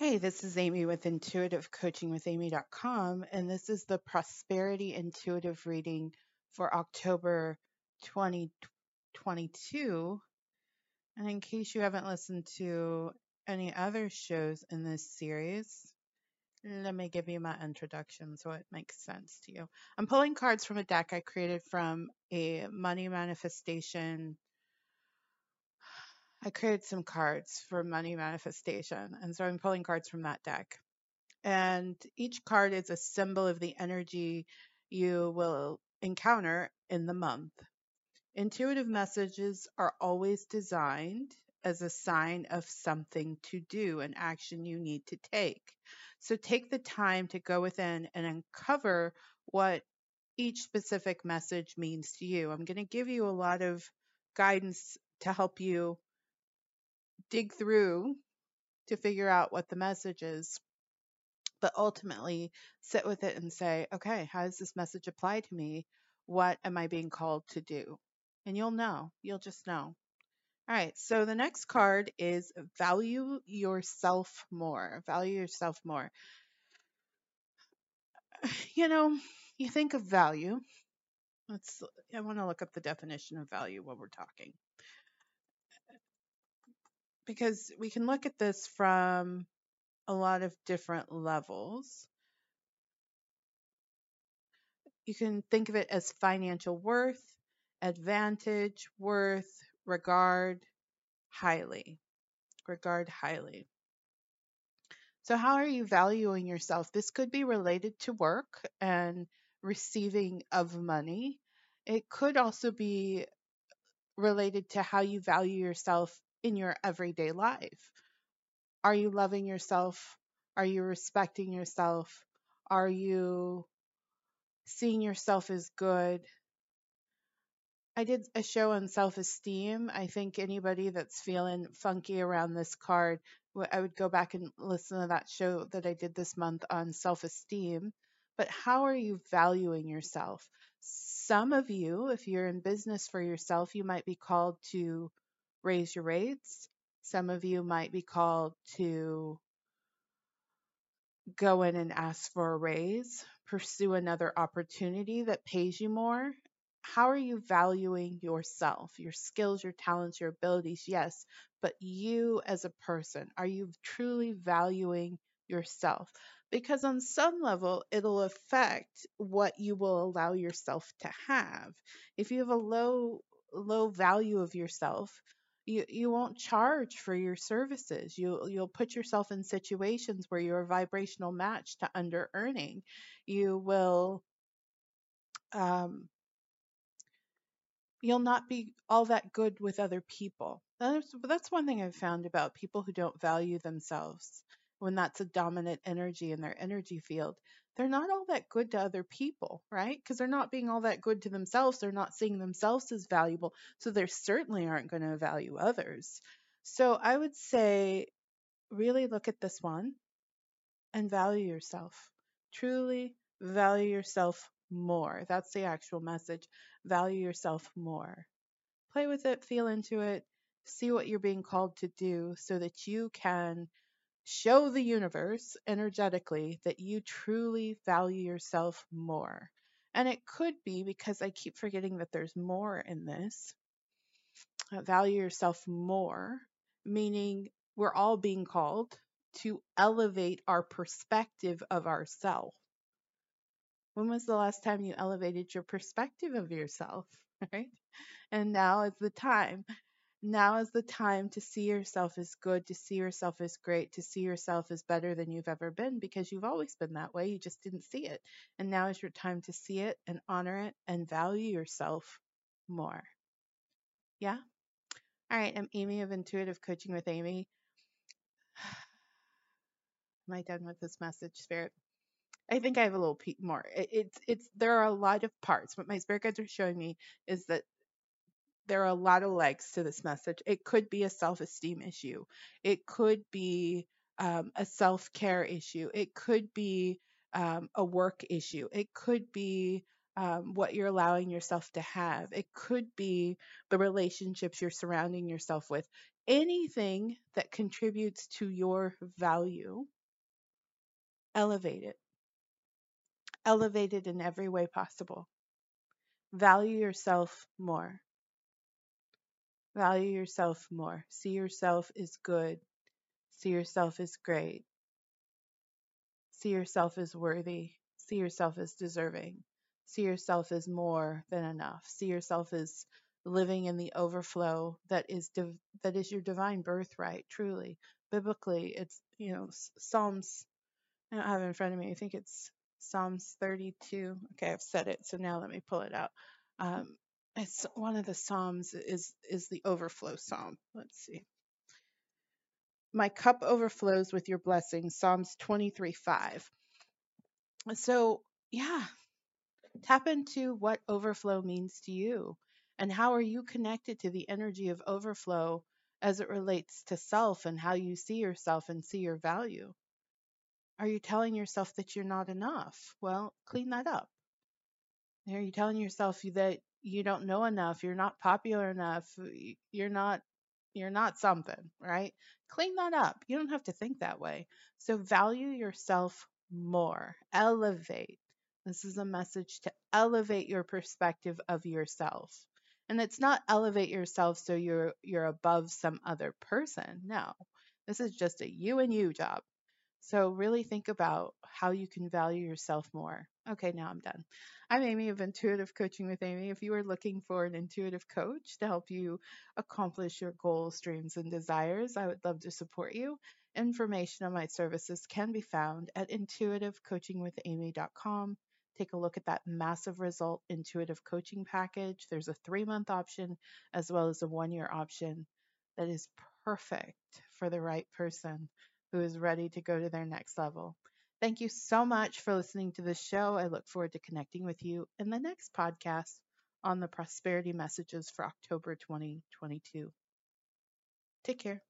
Hey, this is Amy with intuitivecoachingwithamy.com, and this is the Prosperity Intuitive reading for October 2022. And in case you haven't listened to any other shows in this series, let me give you my introduction so it makes sense to you. I'm pulling cards from a deck I created from a money manifestation I created some cards for money manifestation. And so I'm pulling cards from that deck. And each card is a symbol of the energy you will encounter in the month. Intuitive messages are always designed as a sign of something to do, an action you need to take. So take the time to go within and uncover what each specific message means to you. I'm going to give you a lot of guidance to help you dig through to figure out what the message is, but ultimately sit with it and say, okay, how does this message apply to me? What am I being called to do? And you'll know, you'll just know. All right, so the next card is value yourself more. Value yourself more. You know, you think of value. Let's I want to look up the definition of value while we're talking. Because we can look at this from a lot of different levels. You can think of it as financial worth, advantage, worth, regard highly. Regard highly. So, how are you valuing yourself? This could be related to work and receiving of money. It could also be related to how you value yourself in your everyday life? Are you loving yourself? Are you respecting yourself? Are you seeing yourself as good? I did a show on self esteem. I think anybody that's feeling funky around this card, I would go back and listen to that show that I did this month on self esteem. But how are you valuing yourself? Some of you, if you're in business for yourself, you might be called to raise your rates. Some of you might be called to go in and ask for a raise, pursue another opportunity that pays you more. How are you valuing yourself, your skills, your talents, your abilities? Yes, but you as a person, are you truly valuing yourself? Because on some level, it'll affect what you will allow yourself to have. If you have a low low value of yourself, you you won't charge for your services. You you'll put yourself in situations where you're a vibrational match to under earning. You will um, you'll not be all that good with other people. That's that's one thing I've found about people who don't value themselves when that's a dominant energy in their energy field they're not all that good to other people, right? Because they're not being all that good to themselves. They're not seeing themselves as valuable. So they certainly aren't going to value others. So I would say, really look at this one and value yourself. Truly value yourself more. That's the actual message. Value yourself more. Play with it, feel into it, see what you're being called to do so that you can show the universe energetically that you truly value yourself more. And it could be because I keep forgetting that there's more in this. Uh, value yourself more, meaning we're all being called to elevate our perspective of ourself. When was the last time you elevated your perspective of yourself? Right? And now is the time now is the time to see yourself as good, to see yourself as great, to see yourself as better than you've ever been because you've always been that way. You just didn't see it. And now is your time to see it and honor it and value yourself more. Yeah? All right, I'm Amy of Intuitive Coaching with Amy. Am I done with this message, Spirit? I think I have a little peek more. It's it's there are a lot of parts. What my spirit guides are showing me is that there are a lot of legs to this message. It could be a self esteem issue, it could be um, a self care issue, it could be um, a work issue, it could be um, what you're allowing yourself to have, it could be the relationships you're surrounding yourself with. anything that contributes to your value, elevate it. Elevate it in every way possible. Value yourself more. Value yourself more. See yourself as good. See yourself as great. See yourself as worthy. See yourself as deserving. See yourself as more than enough. See yourself as living in the overflow that is div- that is your divine birthright truly biblically it's you know psalms i don't have it in front of me i think it's psalms 32 okay i've said it so now let me pull it out um, it's one of the psalms is is the overflow psalm. Let's see. My cup overflows with your blessings psalms 23 5 so yeah tap into what overflow means to you and how are you connected to the energy of overflow as it relates to self and how you see yourself and see your value? Are you telling yourself that you're not enough? Well clean that up. Are you telling yourself that you don't know enough, you're not popular enough, you're not you're not something, right? Clean that up. You don't have to think that way. So value yourself more. Elevate. This is a message to elevate your perspective of yourself. And it's not elevate yourself so you're you're above some other person. No. This is just a you and you job. So really think about how you can value yourself more. Okay, now I'm done. I'm Amy of Intuitive Coaching with Amy. If you are looking for an intuitive coach to help you accomplish your goals, dreams, and desires, I would love to support you. Information on my services can be found at intuitivecoachingwithamy.com. Take a look at that massive result intuitive coaching package. There's a three month option as well as a one year option that is perfect for the right person who is ready to go to their next level. Thank you so much for listening to this show. I look forward to connecting with you in the next podcast on the prosperity messages for October 2022. Take care.